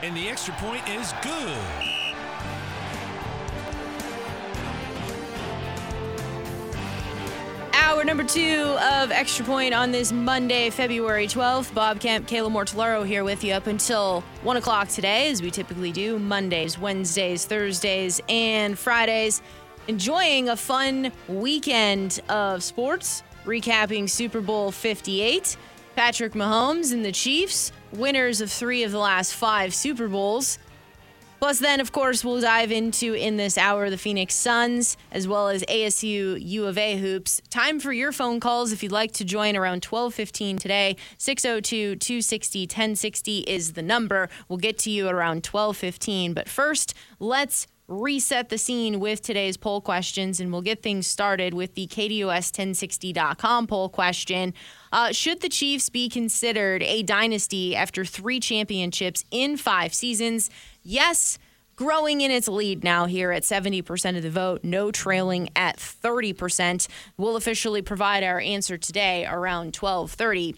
And the extra point is good. Hour number two of Extra Point on this Monday, February 12th. Bob Kemp, Kayla Mortellaro here with you up until 1 o'clock today, as we typically do Mondays, Wednesdays, Thursdays, and Fridays. Enjoying a fun weekend of sports, recapping Super Bowl 58. Patrick Mahomes and the Chiefs, winners of three of the last five Super Bowls. Plus, then, of course, we'll dive into in this hour the Phoenix Suns as well as ASU U of A hoops. Time for your phone calls if you'd like to join around 12:15 today. 602-260-1060 is the number. We'll get to you around 12:15, but first, let's reset the scene with today's poll questions, and we'll get things started with the KDUS1060.com poll question. Uh, should the Chiefs be considered a dynasty after three championships in five seasons? Yes. Growing in its lead now here at 70% of the vote, no trailing at 30%. We'll officially provide our answer today around 1230.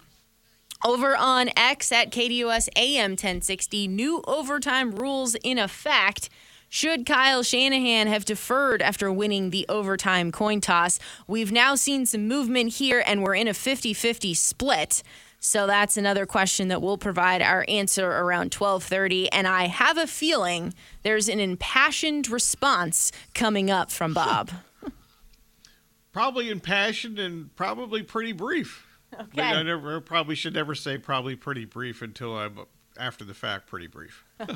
Over on X at KDUS AM 1060, new overtime rules in effect. Should Kyle Shanahan have deferred after winning the overtime coin toss? We've now seen some movement here and we're in a 50 50 split. So that's another question that we'll provide our answer around 12:30 and I have a feeling there's an impassioned response coming up from Bob. probably impassioned and probably pretty brief. Okay. I never probably should never say probably pretty brief until I'm after the fact pretty brief.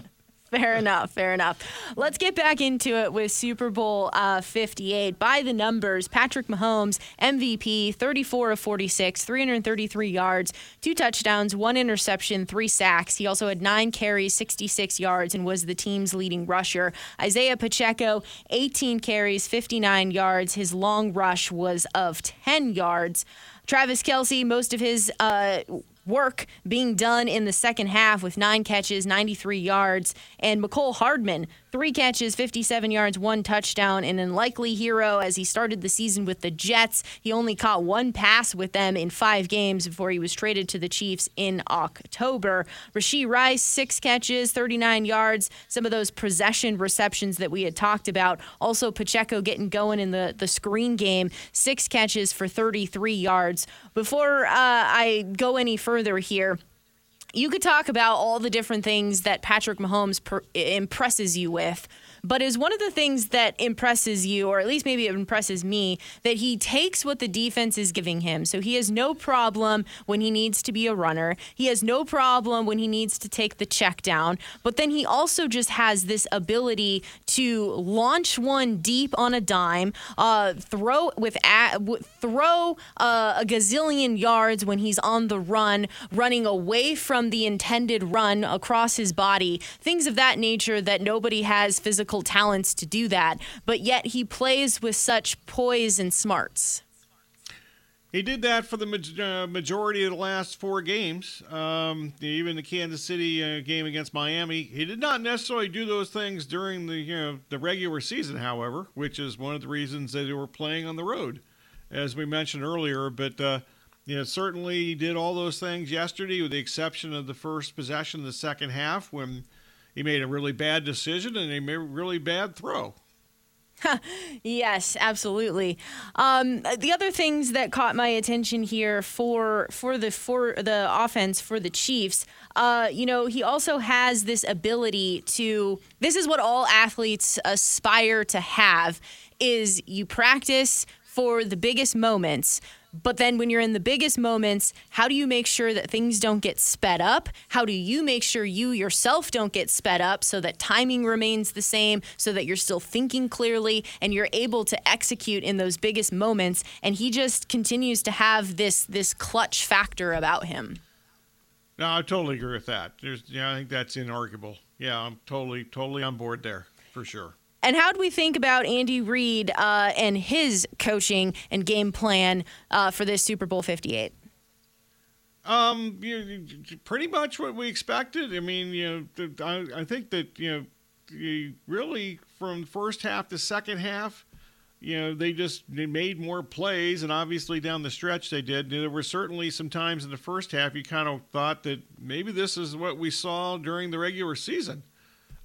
Fair enough. Fair enough. Let's get back into it with Super Bowl uh, 58. By the numbers, Patrick Mahomes, MVP, 34 of 46, 333 yards, two touchdowns, one interception, three sacks. He also had nine carries, 66 yards, and was the team's leading rusher. Isaiah Pacheco, 18 carries, 59 yards. His long rush was of 10 yards. Travis Kelce, most of his uh, work being done in the second half with nine catches, 93 yards. And Mecole Hardman, three catches, 57 yards, one touchdown, and an unlikely hero as he started the season with the Jets. He only caught one pass with them in five games before he was traded to the Chiefs in October. Rashee Rice, six catches, 39 yards, some of those possession receptions that we had talked about. Also, Pacheco getting going in the, the screen game, six catches for 33 yards. Before uh, I go any further here, you could talk about all the different things that Patrick Mahomes per- impresses you with but is one of the things that impresses you, or at least maybe it impresses me, that he takes what the defense is giving him. So he has no problem when he needs to be a runner. He has no problem when he needs to take the check down. But then he also just has this ability to launch one deep on a dime, uh, throw with a, throw uh, a gazillion yards when he's on the run, running away from the intended run across his body, things of that nature that nobody has physical talents to do that, but yet he plays with such poise and smarts. He did that for the uh, majority of the last four games, um, even the Kansas City uh, game against Miami. He did not necessarily do those things during the you know the regular season, however, which is one of the reasons that they were playing on the road, as we mentioned earlier. But uh, you know, certainly he did all those things yesterday, with the exception of the first possession of the second half when he made a really bad decision and a really bad throw. yes, absolutely. Um, the other things that caught my attention here for for the for the offense for the Chiefs, uh, you know, he also has this ability to. This is what all athletes aspire to have: is you practice for the biggest moments, but then when you're in the biggest moments, how do you make sure that things don't get sped up? How do you make sure you yourself don't get sped up so that timing remains the same, so that you're still thinking clearly and you're able to execute in those biggest moments? And he just continues to have this this clutch factor about him. No, I totally agree with that. There's, yeah, I think that's inarguable. Yeah, I'm totally, totally on board there. for sure. And how do we think about Andy Reid uh, and his coaching and game plan uh, for this Super Bowl 58? Um, you, pretty much what we expected. I mean, you know, I, I think that you know, you really from first half to second half, you know, they just they made more plays, and obviously down the stretch they did. There were certainly some times in the first half you kind of thought that maybe this is what we saw during the regular season.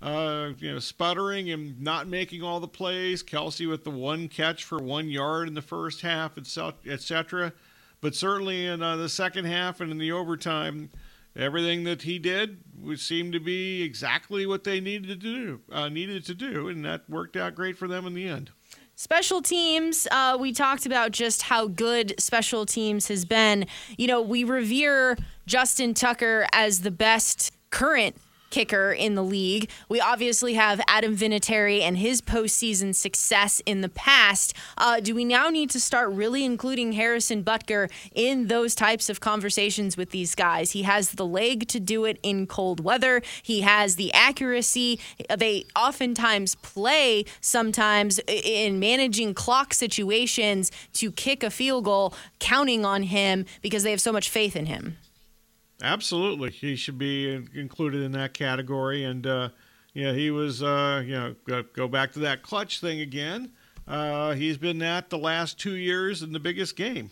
Uh, you know, sputtering and not making all the plays. Kelce with the one catch for one yard in the first half, etc. But certainly in uh, the second half and in the overtime, everything that he did would seem to be exactly what they needed to do. Uh, needed to do, and that worked out great for them in the end. Special teams, uh, we talked about just how good special teams has been. You know, we revere Justin Tucker as the best current kicker in the league. We obviously have Adam Vinatieri and his postseason success in the past. Uh, do we now need to start really including Harrison Butker in those types of conversations with these guys? He has the leg to do it in cold weather. He has the accuracy. They oftentimes play sometimes in managing clock situations to kick a field goal, counting on him because they have so much faith in him. Absolutely, he should be included in that category. And uh, yeah, he was uh, you know go, back to that clutch thing again. Uh, he's been that the last two years in the biggest game.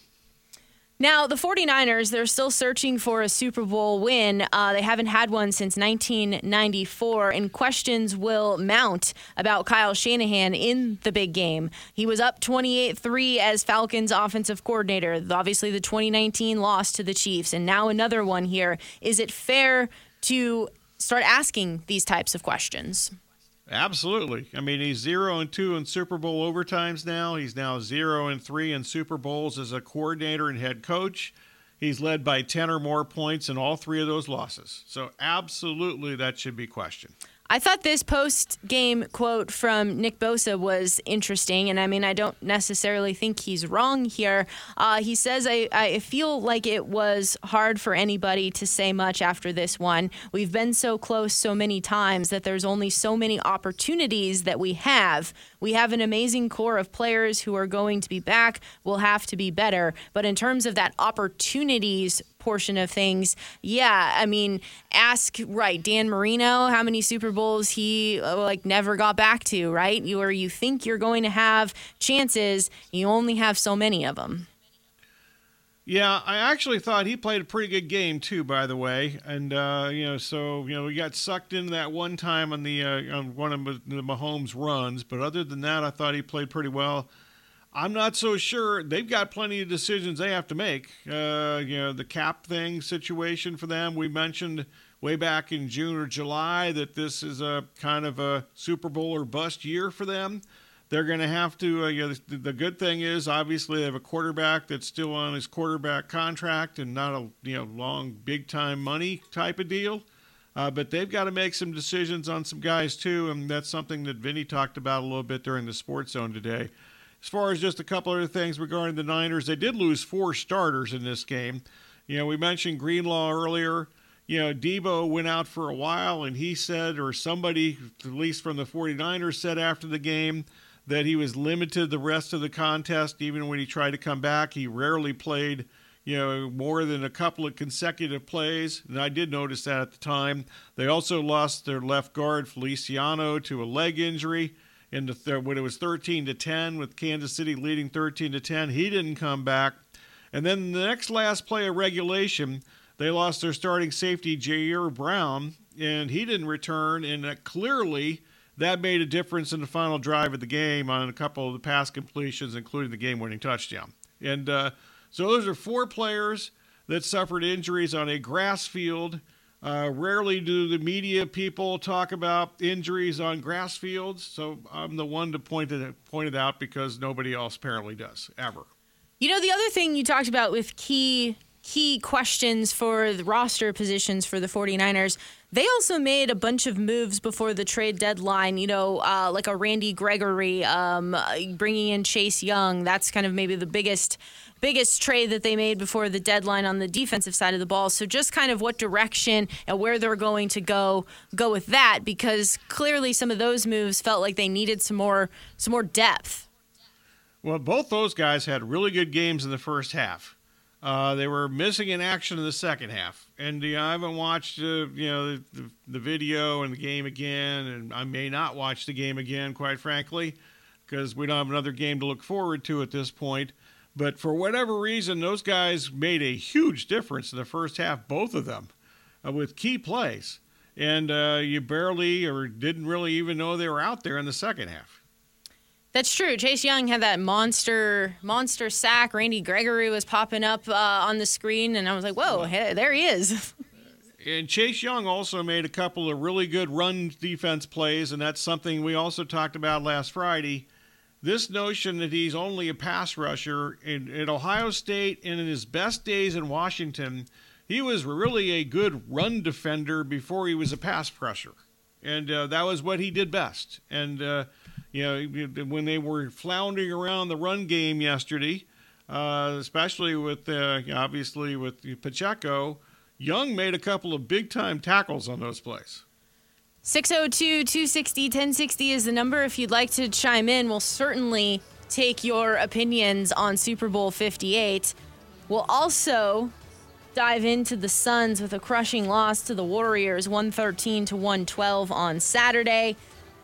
Now, the 49ers, they're still searching for a Super Bowl win. Uh, they haven't had one since 1994, and questions will mount about Kyle Shanahan in the big game. He was up 28 3 as Falcons offensive coordinator. Obviously, the 2019 loss to the Chiefs, and now another one here. Is it fair to start asking these types of questions? Absolutely. I mean, he's zero and two in Super Bowl overtimes now. He's now zero and three in Super Bowls as a coordinator and head coach. He's led by 10 or more points in all three of those losses. So, absolutely, that should be questioned. I thought this post game quote from Nick Bosa was interesting. And I mean, I don't necessarily think he's wrong here. Uh, he says, I, I feel like it was hard for anybody to say much after this one. We've been so close so many times that there's only so many opportunities that we have. We have an amazing core of players who are going to be back. We'll have to be better. But in terms of that opportunities portion of things, yeah, I mean, ask right Dan Marino how many Super Bowls he uh, like never got back to, right? You or you think you're going to have chances, you only have so many of them. Yeah, I actually thought he played a pretty good game too. By the way, and uh, you know, so you know, we got sucked into that one time on the uh, on one of the Mahomes runs, but other than that, I thought he played pretty well. I'm not so sure. They've got plenty of decisions they have to make. Uh, you know, the cap thing situation for them. We mentioned way back in June or July that this is a kind of a Super Bowl or bust year for them. They're going to have to. Uh, you know, the, the, good thing is, obviously, they have a quarterback that's still on his quarterback contract and not a you know long, big time money type of deal. Uh, but they've got to make some decisions on some guys too, and that's something that Vinny talked about a little bit during the Sports Zone today. As far as just a couple other things regarding the Niners, they did lose four starters in this game. You know, we mentioned Greenlaw earlier. You know, Deebo went out for a while, and he said, or somebody, at least from the 49ers, said after the game that he was limited the rest of the contest. Even when he tried to come back, he rarely played, you know, more than a couple of consecutive plays. And I did notice that at the time. They also lost their left guard, Feliciano, to a leg injury in the th- when it was 13 to 10 with Kansas City leading 13 to 10. He didn't come back. And then the next last play of regulation, they lost their starting safety Ji'Ayir Brown, and he didn't return. And uh, clearly, that made a difference in the final drive of the game on a couple of the pass completions, including the game-winning touchdown. And uh, so those are four players that suffered injuries on a grass field uh, rarely do the media people talk about injuries on grass fields, so I'm the one to point it, point it out because nobody else apparently does ever. You know, the other thing you talked about with key key questions for the roster positions for the 49ers. They also made a bunch of moves before the trade deadline, you know, uh, like a Randy Gregory, um, bringing in Chase Young. That's kind of maybe the biggest biggest trade that they made before the deadline on the defensive side of the ball. So just kind of what direction and where they're going to go go with that because clearly some of those moves felt like they needed some more some more depth. Well, both those guys had really good games in the first half. Uh, they were missing in action in the second half, and uh, I haven't watched uh, you know the, the, the, video and the game again, and I may not watch the game again, quite frankly, because we don't have another game to look forward to at this point. But for whatever reason, those guys made a huge difference in the first half, both of them, uh, with key plays, and uh, you barely or didn't really even know they were out there in the second half. That's true. Chase Young had that monster monster sack. Randy Gregory was popping up uh, on the screen, and I was like, "Whoa, hey, there he is." and Chase Young also made a couple of really good run defense plays, and that's something we also talked about last Friday. This notion that he's only a pass rusher in, at Ohio State and in his best days in Washington, he was really a good run defender before he was a pass rusher, and uh, that was what he did best. And uh, you know, when they were floundering around the run game yesterday, uh, especially with uh, obviously with Pacheco, Young made a couple of big time tackles on those plays. 602 260 1060 is the number. If you'd like to chime in, we'll certainly take your opinions on Super Bowl 58. We'll also dive into the Suns with a crushing loss to the Warriors 113 to 112 on Saturday.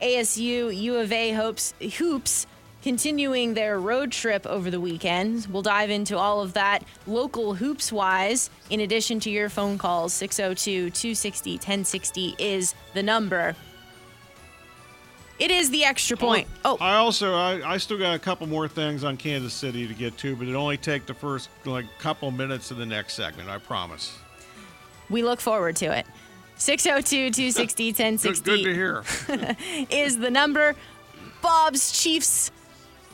ASU U of A hopes, hoops continuing their road trip over the weekend. We'll dive into all of that local hoops wise, in addition to your phone calls. 602 260 1060 is the number. It is the extra point. Oh, I also I, I still got a couple more things on Kansas City to get to, but it only take the first like couple minutes of the next segment. I promise. We look forward to it. 602 260 1060 good, good to hear. Oh is the number. Bob's Chiefs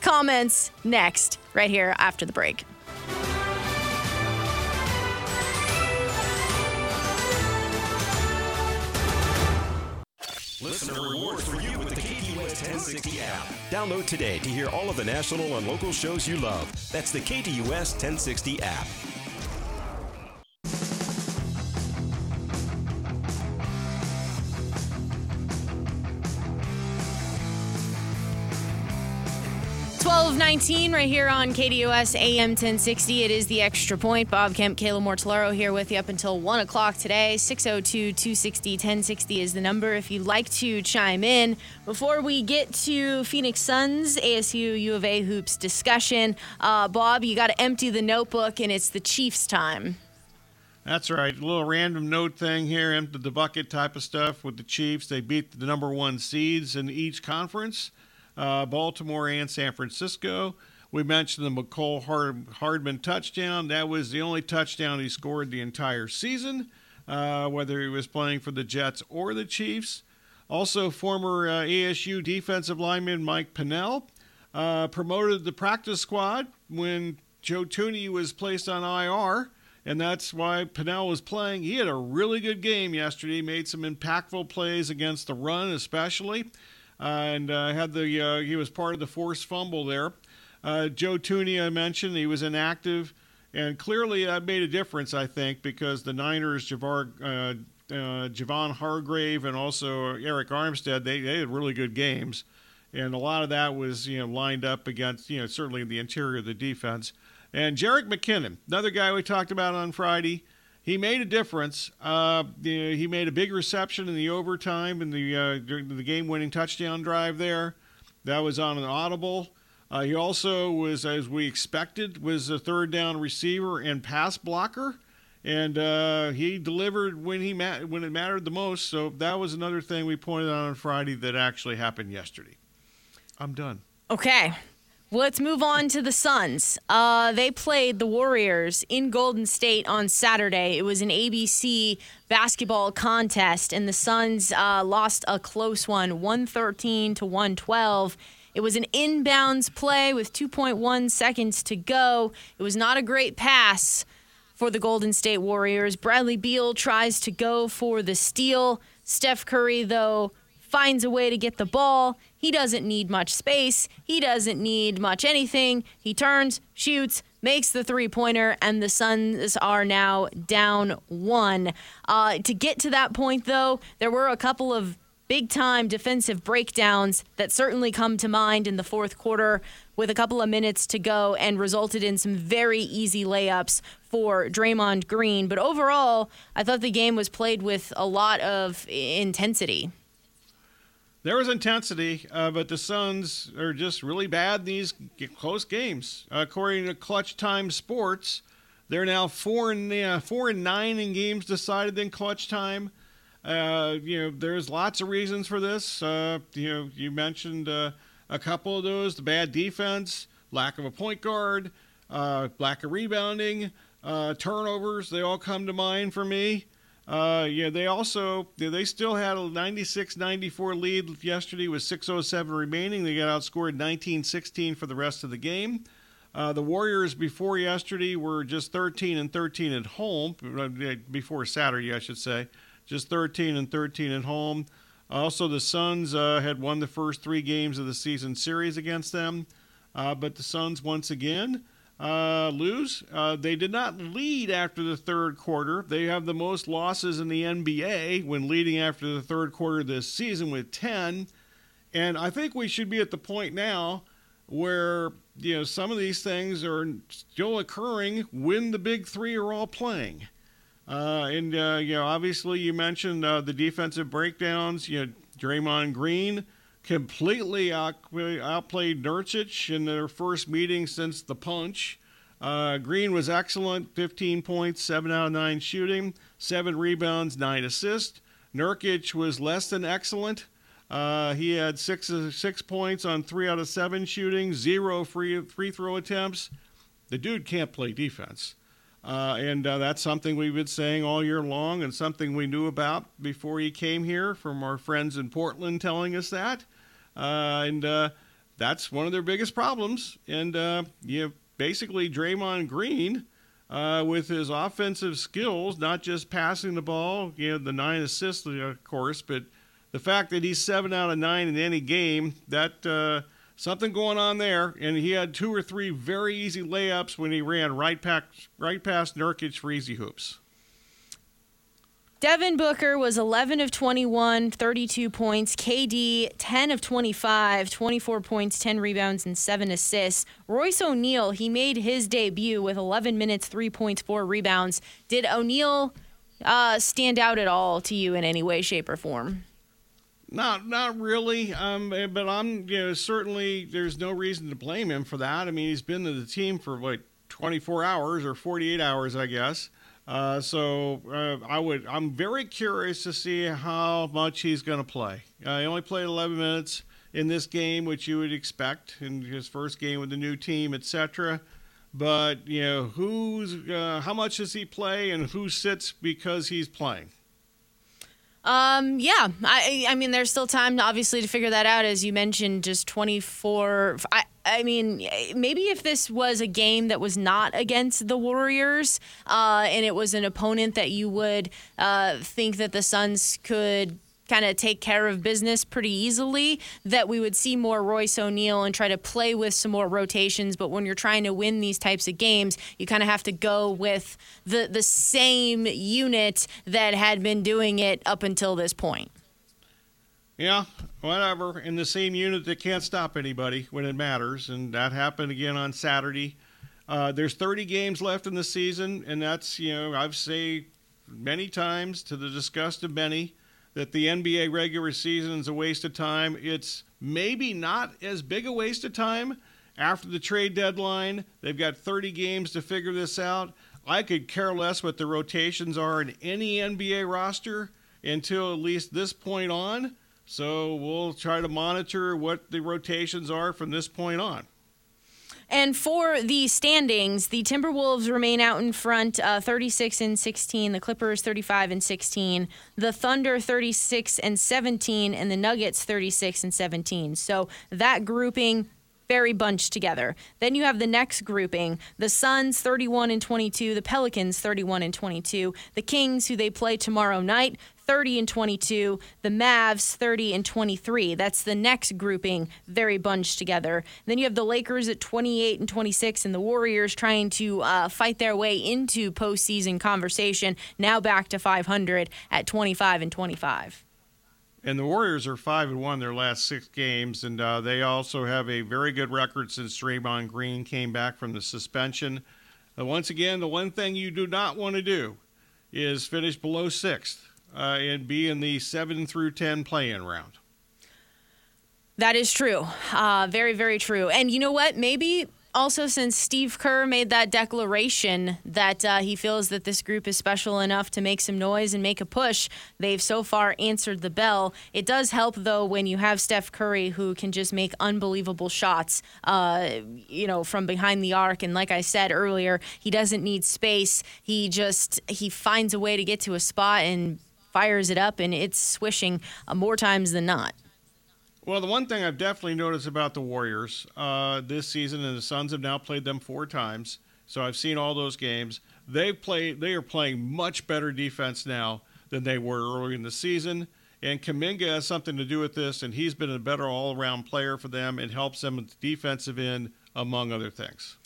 comments next, right here after the break. Listener rewards for you with the KDUS 1060 app. Download today to hear all of the national and local shows you love. That's the KDUS 1060 app. 1219 right here on KDUS AM 1060. It is the extra point. Bob Kemp, Kayla Mortellaro here with you up until 1 o'clock today. 602 260 1060 is the number if you'd like to chime in. Before we get to Phoenix Suns, ASU U of A hoops discussion, uh, Bob, you got to empty the notebook and it's the Chiefs' time. That's right. A little random note thing here, empty the bucket type of stuff with the Chiefs. They beat the number one seeds in each conference uh, Baltimore and San Francisco. We mentioned the Mecole Hard- Hardman touchdown. That was the only touchdown he scored the entire season, uh, whether he was playing for the Jets or the Chiefs. Also, former uh, ASU defensive lineman Mike Pennel uh, promoted the practice squad when Joe Thuney was placed on IR, and that's why Pennel was playing. He had a really good game yesterday, made some impactful plays against the run, especially and uh, had the uh, he was part of the forced fumble there. Uh, Joe Thuney, I mentioned, he was inactive, and clearly that made a difference, I think, because the Niners, Javar, Javon Hargrave, and also Arik Armstead, they, they had really good games, and a lot of that was you know lined up against you know certainly the interior of the defense. And Jerick McKinnon, another guy we talked about on Friday he made a difference. Uh, he made a big reception in the overtime in the uh, the game-winning touchdown drive there. That was on an audible. Uh, he also was, as we expected, was a third down receiver and pass blocker, and uh, he delivered when he ma- when it mattered the most. So that was another thing we pointed out on Friday that actually happened yesterday. I'm done. Okay. Let's move on to the Suns. Uh, they played the Warriors in Golden State on Saturday. It was an ABC basketball contest, and the Suns uh, lost a close one, 113 to 112. It was an inbounds play with 2.1 seconds to go. It was not a great pass for the Golden State Warriors. Bradley Beal tries to go for the steal. Steph Curry, though, finds a way to get the ball. He doesn't need much space. He doesn't need much anything. He turns, shoots, makes the three pointer, and the Suns are now down one. Uh, to get to that point, though, there were a couple of big time defensive breakdowns that certainly come to mind in the fourth quarter with a couple of minutes to go and resulted in some very easy layups for Draymond Green. But overall, I thought the game was played with a lot of intensity. There was intensity, uh, but the Suns are just really bad in these close games. According to Clutch Time Sports, they're now four and uh, four and nine in games decided in clutch time. Uh, you know, there's lots of reasons for this. Uh, you know, you mentioned uh, a couple of those: the bad defense, lack of a point guard, lack of rebounding, turnovers. They all come to mind for me. Uh, yeah, they also they still had a 96-94 lead yesterday with 6:07 remaining. They got outscored 19-16 for the rest of the game. Uh, the Warriors before yesterday were just 13 and 13 at home. Uh, before Saturday, I should say, just 13 and 13 at home. Also, the Suns uh, had won the first three games of the season series against them, uh, but the Suns once again uh, lose. Uh, they did not lead after the third quarter. They have the most losses in the NBA when leading after the third quarter this season with 10. And I think we should be at the point now where you know some of these things are still occurring when the big three are all playing. Uh, and uh, you know, obviously, you mentioned uh, the defensive breakdowns. You know, Draymond Green completely outplayed Nurkic in their first meeting since the punch. Uh, Green was excellent 15 points, 7 out of 9 shooting, 7 rebounds, 9 assists. Nurkic was less than excellent. Uh, he had six six points on three out of seven shooting, zero free free throw attempts. The dude can't play defense, uh, and uh, that's something we've been saying all year long, and something we knew about before he came here from our friends in Portland telling us that. Uh, and uh, that's one of their biggest problems. And uh, you basically Draymond Green. Uh, with his offensive skills, not just passing the ball, you know, the nine assists, of course, but the fact that he's seven out of nine in any game, that uh, something going on there. And he had two or three very easy layups when he ran right past right past Nurkic for easy hoops. Devin Booker was 11 of 21, 32 points. KD, 10 of 25, 24 points, 10 rebounds, and 7 assists. Royce O'Neale, he made his debut with 11 minutes, 3 points, 4 rebounds. Did O'Neale uh, stand out at all to you in any way, shape, or form? Not, not really. Um, but I'm, you know, certainly there's no reason to blame him for that. I mean, he's been to the team for like 24 hours or 48 hours, I guess. Uh, so uh, I would. I'm very curious to see how much he's going to play. Uh, he only played 11 minutes in this game, which you would expect in his first game with the new team, etc. But you know, who's uh, how much does he play, and who sits because he's playing? Um, yeah, I, I mean, there's still time, obviously, to figure that out. As you mentioned, just 24. I, I mean, maybe if this was a game that was not against the Warriors, uh, and it was an opponent that you would uh, think that the Suns could kind of take care of business pretty easily, that we would see more Royce O'Neale and try to play with some more rotations. But when you're trying to win these types of games, you kind of have to go with the the same unit that had been doing it up until this point. Yeah, whatever. In the same unit that can't stop anybody when it matters, and that happened again on Saturday. Uh, there's 30 games left in the season, and that's you know I've say many times to the disgust of many that the NBA regular season is a waste of time. It's maybe not as big a waste of time after the trade deadline. They've got 30 games to figure this out. I could care less what the rotations are in any NBA roster until at least this point on. So we'll try to monitor what the rotations are from this point on. And for the standings, the Timberwolves remain out in front, uh, 36 and 16. The Clippers 35 and 16. The Thunder 36 and 17, and the Nuggets 36 and 17. So that grouping very bunched together. Then you have the next grouping: the Suns 31 and 22, the Pelicans 31 and 22, the Kings who they play tomorrow night 30 and 22, the Mavs 30 and 23. That's the next grouping, very bunched together. Then you have the Lakers at 28 and 26, and the Warriors trying to uh, fight their way into postseason conversation. Now back to 500 at 25 and 25. And the Warriors are five and one their last six games, and uh, they also have a very good record since Draymond Green came back from the suspension. Uh, once again, the one thing you do not want to do is finish below sixth uh, and be in the seven through ten play-in round. That is true. Uh, very, very true. And you know what? Maybe also since Steve Kerr made that declaration that uh, he feels that this group is special enough to make some noise and make a push, they've so far answered the bell. It does help though when you have Steph Curry who can just make unbelievable shots, uh, you know, from behind the arc. And like I said earlier, he doesn't need space. He just he finds a way to get to a spot and fires it up, and it's swishing uh, more times than not. Well, the one thing I've definitely noticed about the Warriors uh, this season, and the Suns have now played them four times, so I've seen all those games. They play. They are playing much better defense now than they were early in the season. And Kuminga has something to do with this, and he's been a better all-around player for them. It helps them at the defensive end, among other things.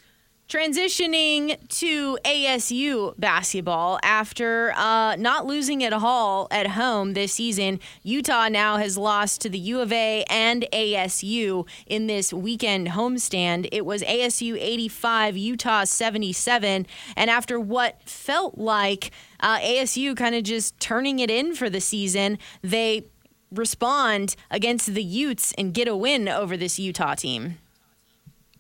Transitioning to ASU basketball after uh, not losing at all at home this season, Utah now has lost to the U of A and ASU in this weekend homestand. It was ASU 85, Utah 77. And after what felt like uh, ASU kind of just turning it in for the season, they respond against the Utes and get a win over this Utah team.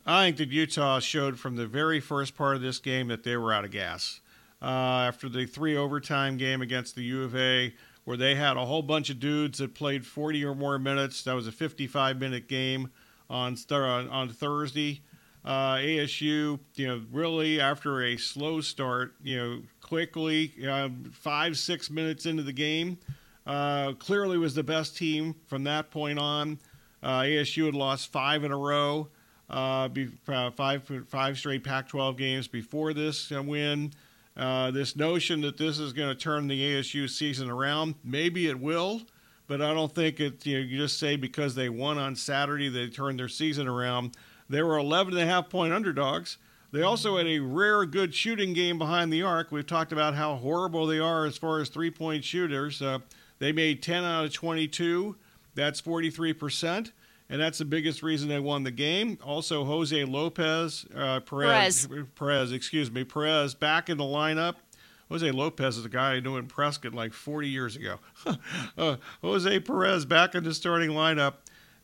I think that Utah showed from the very first part of this game that they were out of gas. Uh, after the three overtime game against the U of A, where they had a whole bunch of dudes that played 40 or more minutes, that was a 55 minute game on on Thursday. Uh, ASU, you know, really after a slow start, you know, quickly uh, five six minutes into the game, uh, clearly was the best team from that point on. Uh, ASU had lost five in a row uh, be, uh, five five straight Pac-12 games before this uh, win. Uh, this notion that this is going to turn the ASU season around, maybe it will, but I don't think it. You, know, you just say because they won on Saturday, they turned their season around. They were 11 and a half point underdogs. They also had a rare good shooting game behind the arc. We've talked about how horrible they are as far as three point shooters. Uh, they made 10 out of 22. That's 43 percent and that's the biggest reason they won the game. Also, Jose Lopez, uh, Perez, Perez, Perez, excuse me, Perez back in the lineup. Jose Lopez is a guy I knew in Prescott like 40 years ago. uh, Jose Perez back in the starting lineup.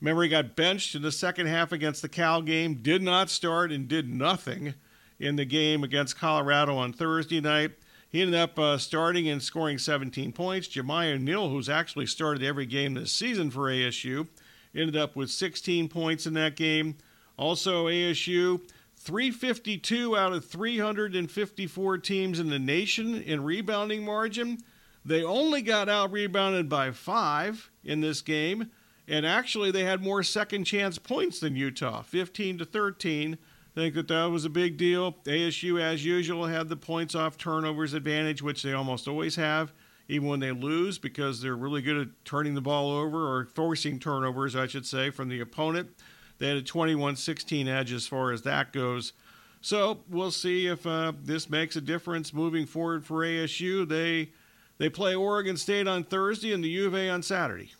Remember, he got benched in the second half against the Cal game, did not start, and did nothing in the game against Colorado on Thursday night. He ended up uh, starting and scoring 17 points. Jamiya Neal, who's actually started every game this season for ASU, ended up with 16 points in that game. Also, ASU, 352 out of 354 teams in the nation in rebounding margin. They only got out rebounded by five in this game, and actually they had more second chance points than Utah, 15 to 13. I think that that was a big deal. ASU, as usual, had the points off turnovers advantage, which they almost always have even when they lose, because they're really good at turning the ball over or forcing turnovers, I should say, from the opponent. They had a 21 16 edge as far as that goes. So we'll see if uh, this makes a difference moving forward for ASU. They they play Oregon State on Thursday and the U of A on Saturday.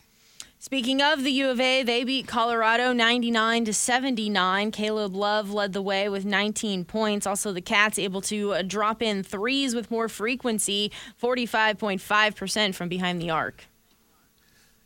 Speaking of the U of A, they beat Colorado 99 to 79. Caleb Love led the way with 19 points. Also, the Cats able to uh, drop in threes with more frequency, 45.5% from behind the arc.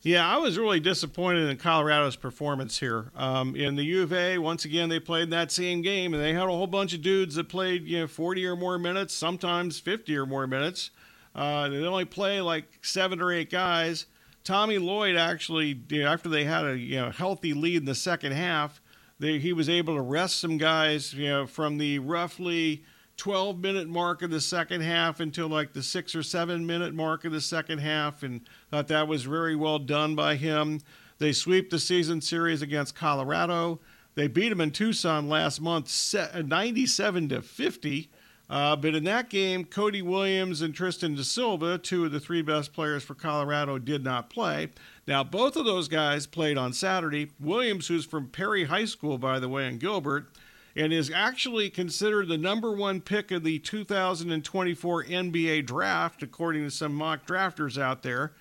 Yeah, I was really disappointed in Colorado's performance here. Um, in the U of A, once again, they played that same game, and they had a whole bunch of dudes that played you know 40 or more minutes, sometimes 50 or more minutes. Uh, they only play like seven or eight guys Tommy Lloyd actually, after they had a you know, healthy lead in the second half, they, he was able to rest some guys you know, from the roughly 12 minute mark of the second half until like the six or seven minute mark of the second half, and thought that was very well done by him. They sweep the season series against Colorado. They beat them in Tucson last month, 97 to 50. Uh, but in that game, Cody Williams and Tristan da Silva, two of the three best players for Colorado, did not play. Now, both of those guys played on Saturday. Williams, who's from Perry High School, by the way, in Gilbert, and is actually considered the number one pick of the 2024 NBA draft, according to some mock drafters out there.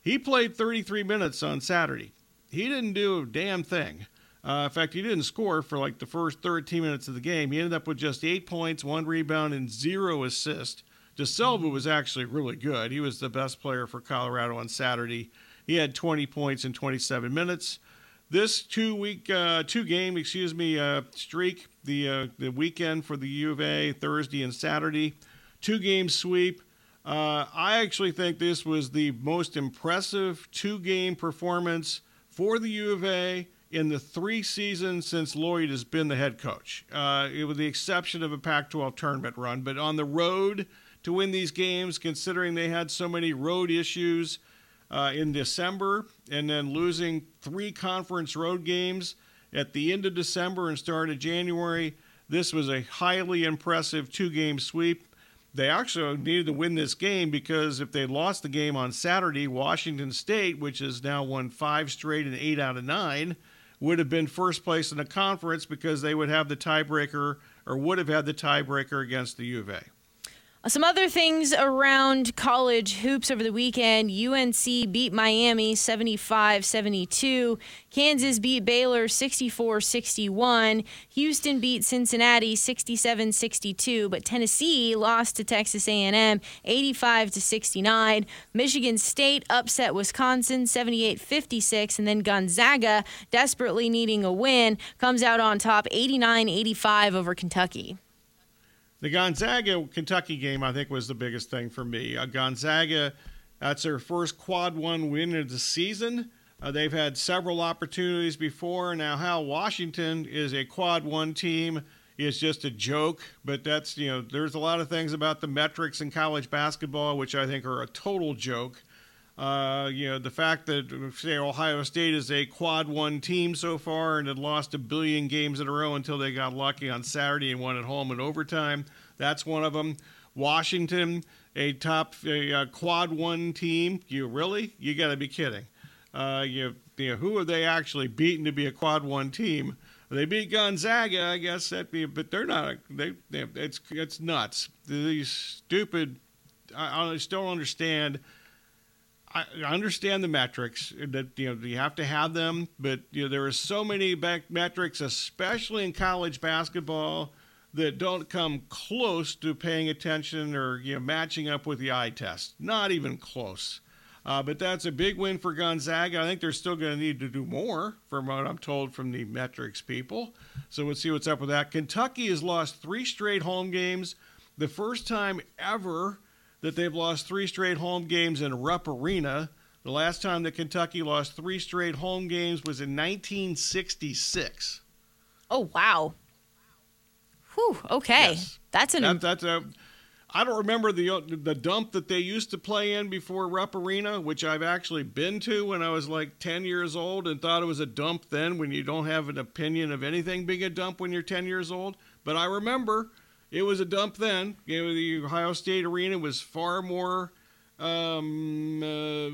He played 33 minutes on Saturday. He didn't do a damn thing. Uh, in fact, he didn't score for like the first 13 minutes of the game. He ended up with just eight points, one rebound, and zero assists. da Silva was actually really good. He was the best player for Colorado on Saturday. He had 20 points in 27 minutes. This two week, uh, two game, excuse me, uh, streak, the uh, the weekend for the U of A, Thursday and Saturday, two game sweep. Uh, I actually think this was the most impressive two game performance for the U of A in the three seasons since Lloyd has been the head coach. Uh, with the exception of a Pac 12 tournament run, but on the road to win these games, considering they had so many road issues uh, in December and then losing three conference road games at the end of December and start of January. This was a highly impressive two game sweep. They actually needed to win this game because if they lost the game on Saturday, Washington State, which has now won five straight and eight out of nine, would have been first place in the conference because they would have the tiebreaker or would have had the tiebreaker against the U of A. Some other things around college hoops over the weekend. UNC beat Miami 75 72. Kansas beat Baylor 64 61. Houston beat Cincinnati 67 62. But Tennessee lost to Texas A&M 85 69. Michigan State upset Wisconsin 78 56. And then Gonzaga, desperately needing a win, comes out on top 89 85 over Kentucky. The Gonzaga Kentucky game, I think, was the biggest thing for me. Uh, Gonzaga, that's their first quad one win of the season. Uh, they've had several opportunities before. Now, how Washington is a quad one team is just a joke, but that's, you know, there's a lot of things about the metrics in college basketball which I think are a total joke. Uh, you know, the fact that, say, Ohio State is a quad one team so far and had lost a billion games in a row until they got lucky on Saturday and won at home in overtime. That's one of them. Washington, a top a, a quad one team. You really? You got to be kidding. Uh, you, you know, who are they actually beaten to be a quad one team? They beat Gonzaga, I guess that be, but they're not. They, they it's it's nuts. These stupid. I, I still don't understand I understand the metrics that you know you have to have them, but you know there are so many metrics, especially in college basketball, that don't come close to paying attention or you know matching up with the eye test. Not even close. Uh, but that's a big win for Gonzaga. I think they're still going to need to do more, from what I'm told from the metrics people. So we'll see what's up with that. Kentucky has lost three straight home games, the first time ever that they've lost three straight home games in Rupp Arena. The last time that Kentucky lost three straight home games was in 1966. Oh wow! Whew. Okay, yes. that's an. That, that's a. I don't remember the the dump that they used to play in before Rupp Arena, which I've actually been to when I was like 10 years old and thought it was a dump then when you don't have an opinion of anything being a dump when you're 10 years old. But I remember it was a dump then. You know, the Ohio State Arena was far more um, uh,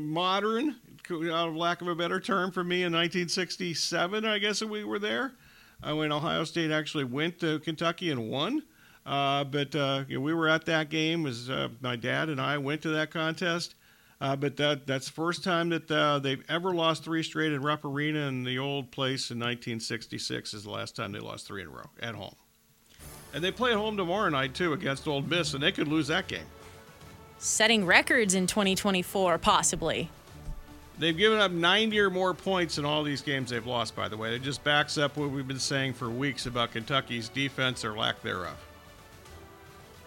modern, out of lack of a better term for me, in 1967, I guess we were there, uh, when Ohio State actually went to Kentucky and won. Uh, but uh, you know, we were at that game as uh, my dad and I went to that contest. But that that's the first time that they've ever lost three straight in Rupp Arena in the old place in 1966 is the last time they lost three in a row at home. And they play at home tomorrow night, too, against Ole Miss, and they could lose that game. Setting records in 2024, possibly. They've given up 90 or more points in all these games they've lost, by the way. It just backs up what we've been saying for weeks about Kentucky's defense or lack thereof.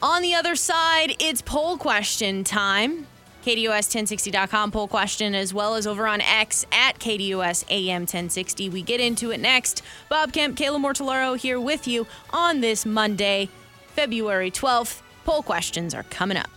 On the other side, it's poll question time. KDUS1060.com poll question, as well as over on X at KDUS AM 1060. We get into it next. Bob Kemp, Kayla Mortellaro here with you on this Monday, February 12th. Poll questions are coming up.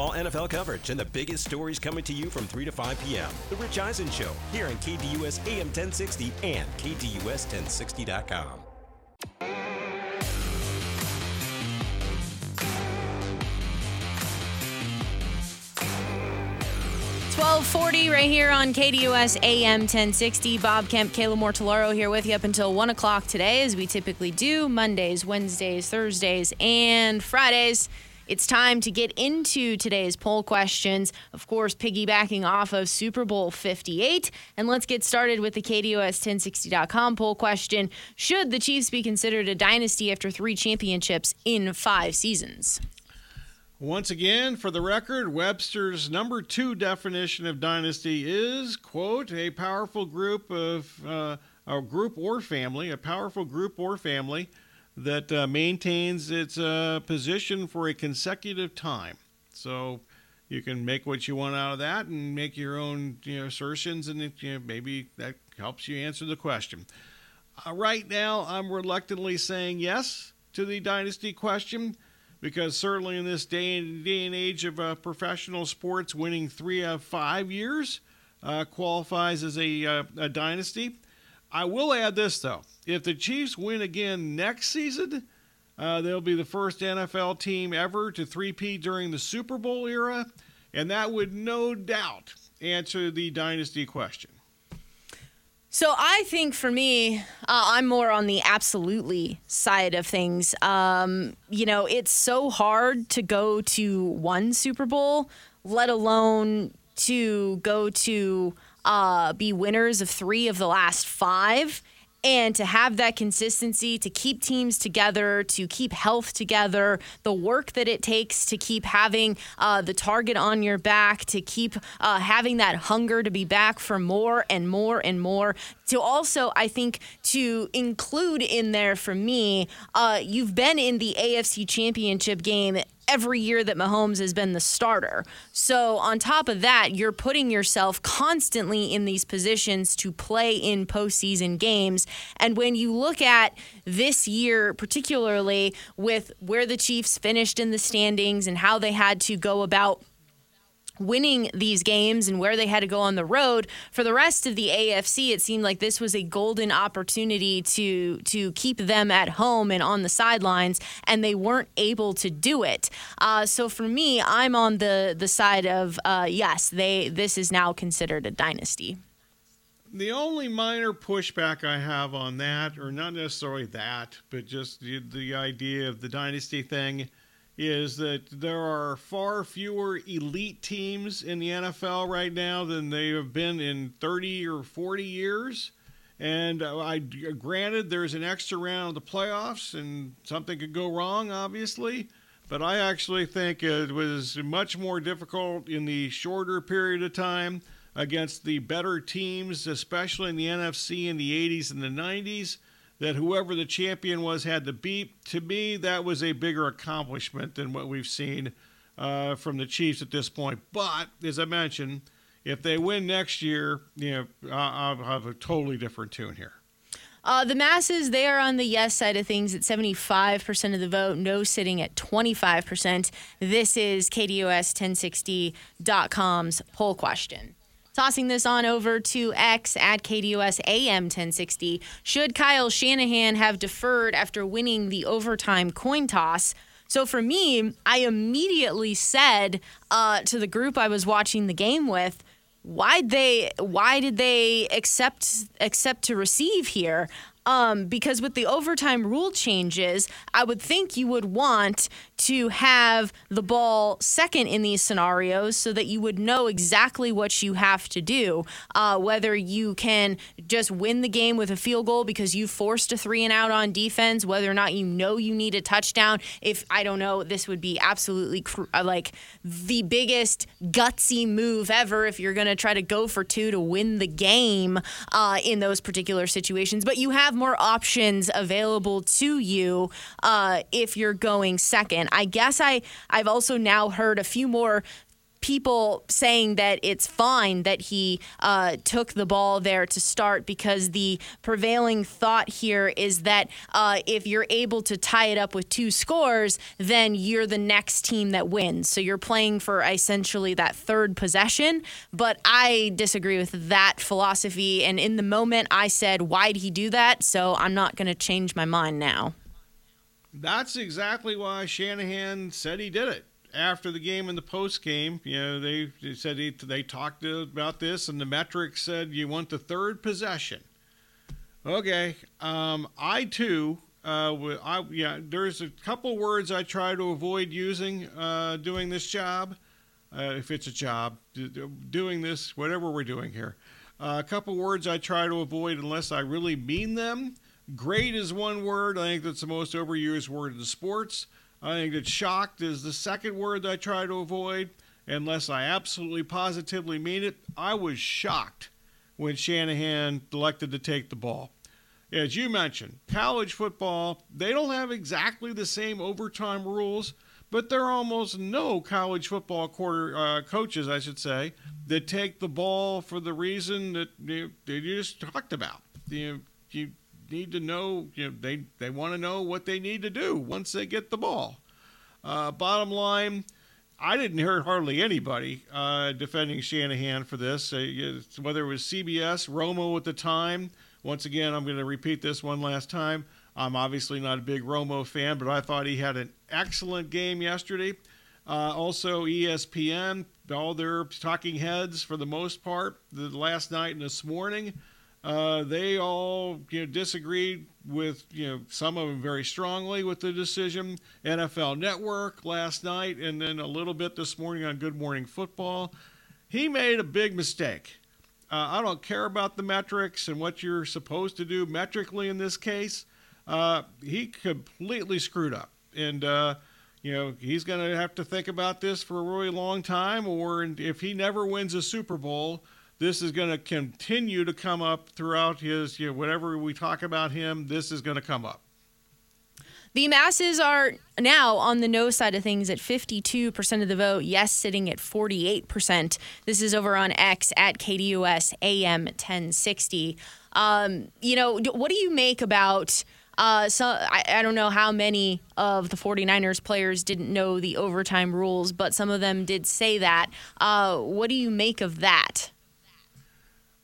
Wall NFL coverage and the biggest stories coming to you from 3 to 5 p.m. The Rich Eisen Show here on KDUS AM 1060 and KDUS1060.com. 1240 right here on KDUS AM 1060. Bob Kemp, Kayla Mortellaro here with you up until 1 o'clock today, as we typically do Mondays, Wednesdays, Thursdays, and Fridays. It's time to get into today's poll questions, of course, piggybacking off of Super Bowl 58. And let's get started with the KDUS1060.com poll question Should the Chiefs be considered a dynasty after three championships in five seasons? Once again, for the record, Webster's number two definition of dynasty is, quote, a powerful group of, uh, a group or family, a powerful group or family that uh, maintains its uh, position for a consecutive time. So you can make what you want out of that and make your own you know, assertions, and it, you know, maybe that helps you answer the question. Uh, right now, I'm reluctantly saying yes to the dynasty question because certainly in this day and, day and age of uh, professional sports, winning three of five years uh, qualifies as a, uh, a dynasty. I will add this, though. If the Chiefs win again next season, uh, they'll be the first NFL team ever to three-peat during the Super Bowl era, and that would no doubt answer the dynasty question. So I think for me, uh, I'm more on the absolutely side of things. Um, you know, it's so hard to go to one Super Bowl, let alone to go to uh, be winners of three of the last five. And to have that consistency to keep teams together to keep health together the work that it takes to keep having uh, the target on your back to keep uh, having that hunger to be back for more and more and more. To also i think to include in there for me uh, you've been in the afc championship game every year that Mahomes has been the starter. So, on top of that, you're putting yourself constantly in these positions to play in postseason games. And when you look at this year, particularly with where the Chiefs finished in the standings and how they had to go about winning these games and where they had to go on the road. For the rest of the AFC it seemed like this was a golden opportunity to to keep them at home and on the sidelines and they weren't able to do it. Uh, so for me I'm on the the side of uh, yes they this is now considered a dynasty. The only minor pushback I have on that, or not necessarily that, but just the, the idea of the dynasty thing, is that there are far fewer elite teams in the NFL right now than they have been in 30 or 40 years. And uh, I granted there's an extra round of the playoffs, and something could go wrong, obviously. But I actually think it was much more difficult in the shorter period of time against the better teams, especially in the NFC in the 80s and the 90s that whoever the champion was had to beat. To me, that was a bigger accomplishment than what we've seen uh, from the Chiefs at this point. But as I mentioned, if they win next year, you know, I'll have a totally different tune here. Uh, the masses, they are on the yes side of things at 75% of the vote, no sitting at 25%. This is KDUS1060.com's poll question. Tossing this on over to X at KDUS AM 1060. Should Kyle Shanahan have deferred after winning the overtime coin toss? So for me, I immediately said uh, to the group I was watching the game with, why they why did they accept accept to receive here? Um, because with the overtime rule changes, I would think you would want to have the ball second in these scenarios so that you would know exactly what you have to do. Uh, whether you can just win the game with a field goal because you forced a three and out on defense, whether or not you know you need a touchdown. If I don't know, this would be absolutely cr- uh, like the biggest gutsy move ever if you're going to try to go for two to win the game uh, in those particular situations. But you have more options available to you uh, if you're going second. I guess I I've also now heard a few more people saying that it's fine that he uh, took the ball there to start because the prevailing thought here is that uh, if you're able to tie it up with two scores, then you're the next team that wins. So you're playing for essentially that third possession. But I disagree with that philosophy. And in the moment, I said, why'd he do that? So I'm not going to change my mind now. That's exactly why Shanahan said he did it after the game and the post game, you know, they, they said they, they talked about this, and the metrics said you want the third possession. Okay, um, I too, uh, I yeah, there's a couple words I try to avoid using uh, doing this job, uh, if it's a job, doing this, whatever we're doing here. Uh, a couple words I try to avoid unless I really mean them. Great is one word. I think that's the most overused word in sports. I think that shocked is the second word that I try to avoid, unless I absolutely positively mean it. I was shocked when Shanahan elected to take the ball. As you mentioned, college football, they don't have exactly the same overtime rules, but there are almost no college football quarter uh, coaches, I should say, that take the ball for the reason that you, you just talked about. You, you need to know, you know, they, they want to know what they need to do once they get the ball. Uh, bottom line, I didn't hear hardly anybody uh, defending Shanahan for this, uh, whether it was CBS, Romo at the time. Once again, I'm going to repeat this one last time. I'm obviously not a big Romo fan, but I thought he had an excellent game yesterday. Uh, also, ESPN, all their talking heads for the most part, the last night and this morning. Uh, they all you know, disagreed with you know some of them very strongly with the decision. NFL Network last night, and then a little bit this morning on Good Morning Football. He made a big mistake. Uh, I don't care about the metrics and what you're supposed to do metrically in this case. Uh, he completely screwed up, and uh, you know he's going to have to think about this for a really long time. Or if he never wins a Super Bowl this is going to continue to come up throughout his, you know, whatever we talk about him, this is going to come up. The masses are now on the no side of things at 52% of the vote, yes, sitting at 48%. This is over on X at KDUS AM 1060. Um, you know, what do you make about. Uh, so I, I, don't know how many of the 49ers players didn't know the overtime rules, but some of them did say that. Uh, what do you make of that?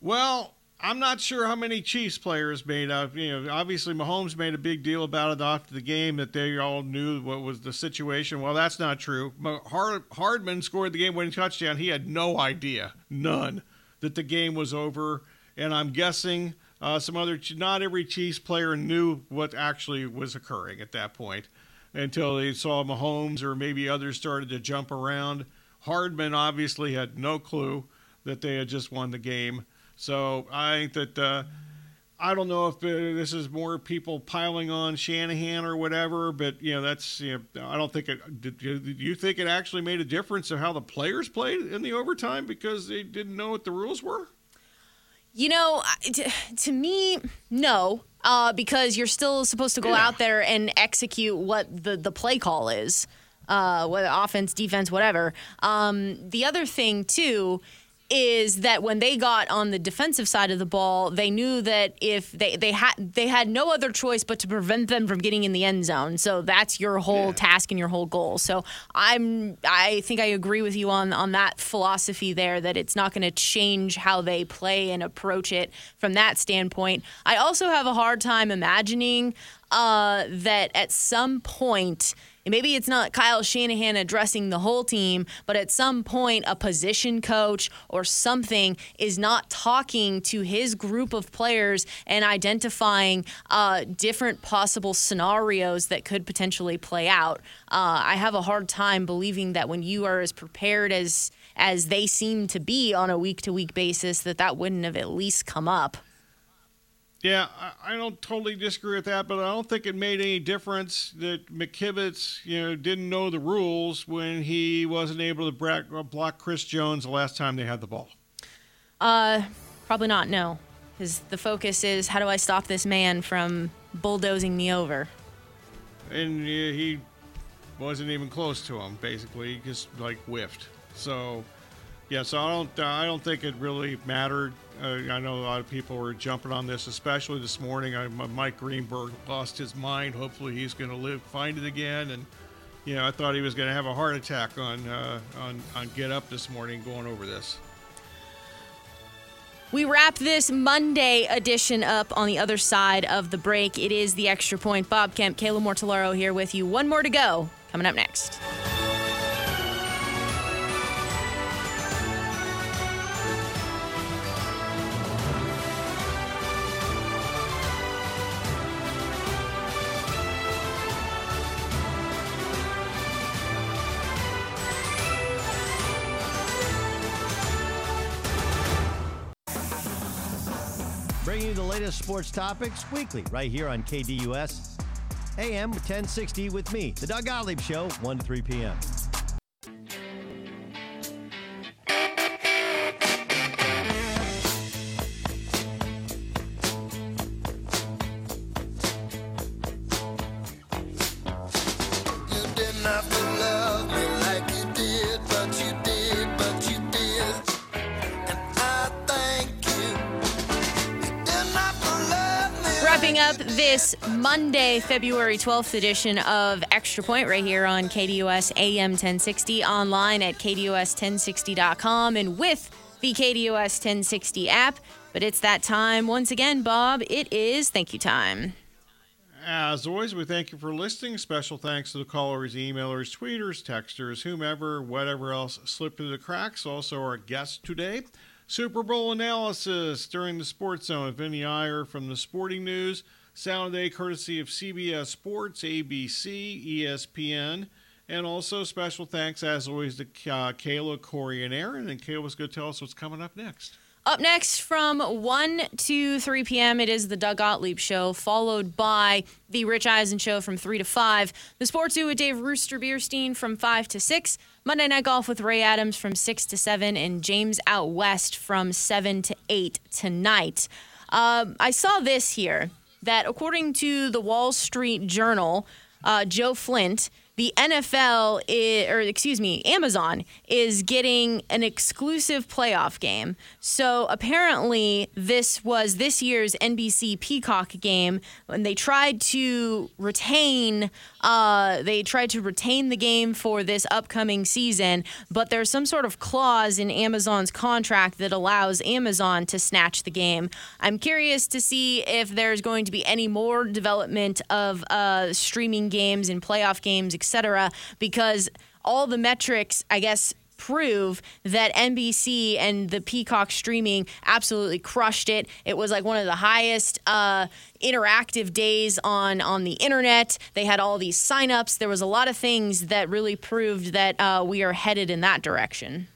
Well, I'm not sure how many Chiefs players made up. You know, obviously Mahomes made a big deal about it after the game that they all knew what was the situation. Well, that's not true. Hardman scored the game-winning touchdown. He had no idea, none, that the game was over. And I'm guessing uh, some other, not every Chiefs player knew what actually was occurring at that point until they saw Mahomes or maybe others started to jump around. Hardman obviously had no clue that they had just won the game. So I think that uh, I don't know if uh, this is more people piling on Shanahan or whatever, but you know that's you know I don't think it. Did, did you think it actually made a difference of how the players played in the overtime because they didn't know what the rules were? You know, to, to me, no, uh, because you're still supposed to go yeah. out there and execute what the the play call is, uh, whether offense, defense, whatever. Um, the other thing too is that when they got on the defensive side of the ball, they knew that if they they had they had no other choice but to prevent them from getting in the end zone. So that's your whole yeah. task and your whole goal. So I'm I think I agree with you on on that philosophy there that it's not going to change how they play and approach it from that standpoint. I also have a hard time imagining uh, that at some point maybe it's not Kyle Shanahan addressing the whole team, but at some point, a position coach or something is not talking to his group of players and identifying uh, different possible scenarios that could potentially play out. Uh, I have a hard time believing that when you are as prepared as as they seem to be on a week to week basis, that that wouldn't have at least come up. Yeah, I don't totally disagree with that, but I don't think it made any difference that McKivitz, you know, didn't know the rules when he wasn't able to block Chris Jones the last time they had the ball. Uh, probably not. No, because the focus is how do I stop this man from bulldozing me over. And he wasn't even close to him. Basically, he just like whiffed. So, yeah, so I don't I don't think it really mattered. Uh, I know a lot of people were jumping on this, especially this morning. I, Mike Greenberg lost his mind. Hopefully, he's going to live, find it again, and you know, I thought he was going to have a heart attack on uh, on on Get Up this morning going over this. We wrap this Monday edition up on the other side of the break. It is the extra point. Bob Kemp, Kayla Mortellaro here with you. One more to go. Coming up next. Latest sports topics weekly right here on KDUS AM 1060 with me, The Doug Gottlieb Show, 1 to 3 p.m. February 12th edition of Extra Point right here on KDUS AM 1060, online at KDUS1060.com, and with the KDUS 1060 app. But it's that time once again, Bob. It is thank you time. As always, we thank you for listening. Special thanks to the callers, emailers, tweeters, texters, whomever, whatever else slipped through the cracks. Also, our guest today, Super Bowl analysis during the Sports Zone. Vinny Iyer from the Sporting News. Sound Day courtesy of CBS Sports, ABC, ESPN. And also, special thanks, as always, to uh, Kayla, Corey, and Aaron. And Kayla's going to tell us what's coming up next. Up next from 1 to 3 p.m., it is the Doug Gottlieb Show, followed by the Rich Eisen Show from 3 to 5, the Sports Zoo with Dave Rooster Bierstein from 5 to 6, Monday Night Golf with Ray Adams from 6 to 7, and James Out West from 7 to 8 tonight. Um, I saw this here that according to the Wall Street Journal, uh, Joe Flint, the NFL, is, or excuse me, Amazon is getting an exclusive playoff game. So apparently, this was this year's NBC Peacock game, and they tried to retain. Uh, they tried to retain the game for this upcoming season, but there's some sort of clause in Amazon's contract that allows Amazon to snatch the game. I'm curious to see if there's going to be any more development of uh, streaming games and playoff games. Etc., because all the metrics, I guess, prove that NBC and the Peacock streaming absolutely crushed it. It was like one of the highest uh, interactive days on on the internet. They had all these signups. There was a lot of things that really proved that uh, we are headed in that direction.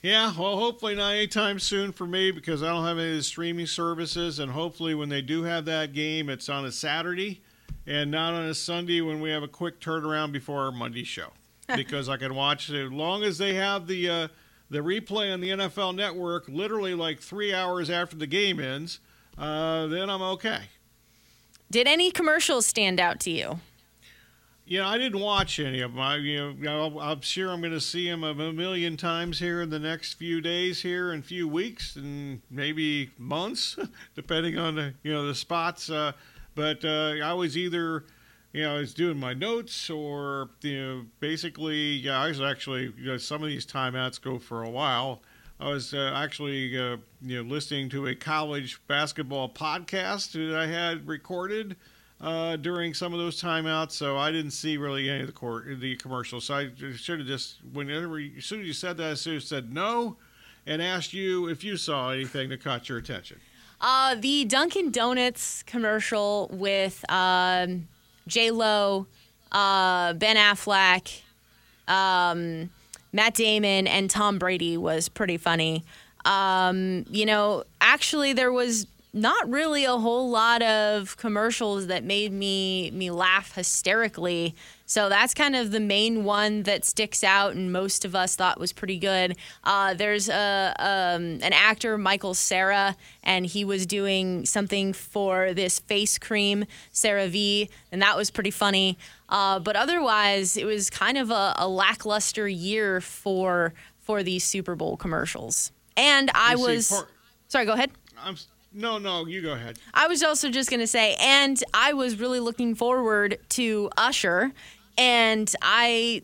Yeah, well, hopefully not anytime soon for me because I don't have any of the streaming services. And hopefully, when they do have that game, it's on a Saturday and not on a Sunday when we have a quick turnaround before our Monday show. because I can watch it as long as they have the uh, the replay on the NFL Network, literally like three hours after the game ends. Uh, then I'm okay. Did any commercials stand out to you? You know, I didn't watch any of them. I, you know, I'm sure I'm going to see them a million times here in the next few days, here in a few weeks, and maybe months, depending on the you know the spots. Uh, but uh, I was either, you know, I was doing my notes, or you know, basically, yeah, I was actually. You know, some of these timeouts go for a while. I was uh, actually, uh, you know, listening to a college basketball podcast that I had recorded uh, during some of those timeouts, so I didn't see really any of the court, the commercials. So I should have just, whenever, as soon as you said that, I should have said no, and asked you if you saw anything that caught your attention. Uh, the Dunkin' Donuts commercial with um, J Lo, uh, Ben Affleck, um, Matt Damon, and Tom Brady was pretty funny. Um, you know, actually, there was not really a whole lot of commercials that made me me laugh hysterically. So that's kind of the main one that sticks out, and most of us thought was pretty good. Uh, there's a um, an actor, Michael Cera, and he was doing something for this face cream, CeraVe, and that was pretty funny. Uh, but otherwise, it was kind of a, a lackluster year for for these Super Bowl commercials. And I You was for- sorry. Go ahead. I'm no, no. You go ahead. I was also just going to say, and I was really looking forward to Usher, and I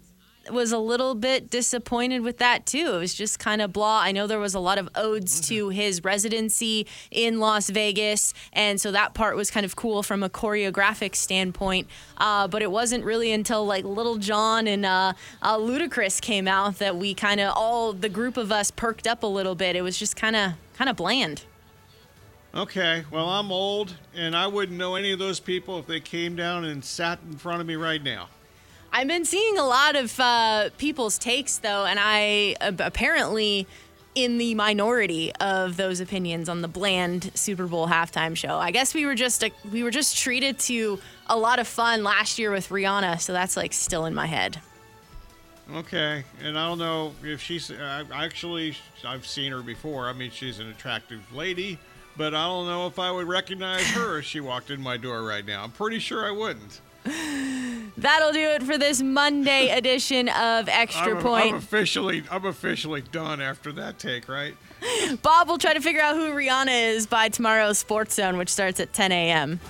was a little bit disappointed with that too. It was just kind of blah. I know there was a lot of odes to his residency in Las Vegas, and so that part was kind of cool from a choreographic standpoint. Uh, but it wasn't really until like Lil Jon and uh, uh, Ludacris came out that we kind of all the group of us perked up a little bit. It was just kind of kind of bland. Okay, well, I'm old, and I wouldn't know any of those people if they came down and sat in front of me right now. I've been seeing a lot of uh, people's takes though, and I uh, apparently in the minority of those opinions on the bland Super Bowl halftime show. I guess we were just uh, we were just treated to a lot of fun last year with Rihanna, so that's like still in my head. Okay, and I don't know if she's. I actually, I've seen her before. I mean, she's an attractive lady, but I don't know if I would recognize her if she walked in my door right now. I'm pretty sure I wouldn't. That'll do it for this Monday edition of Extra I'm, I'm officially, I'm officially done after that take, right? Bob will try to figure out who Rihanna is by tomorrow's Sports Zone, which starts at 10 a.m.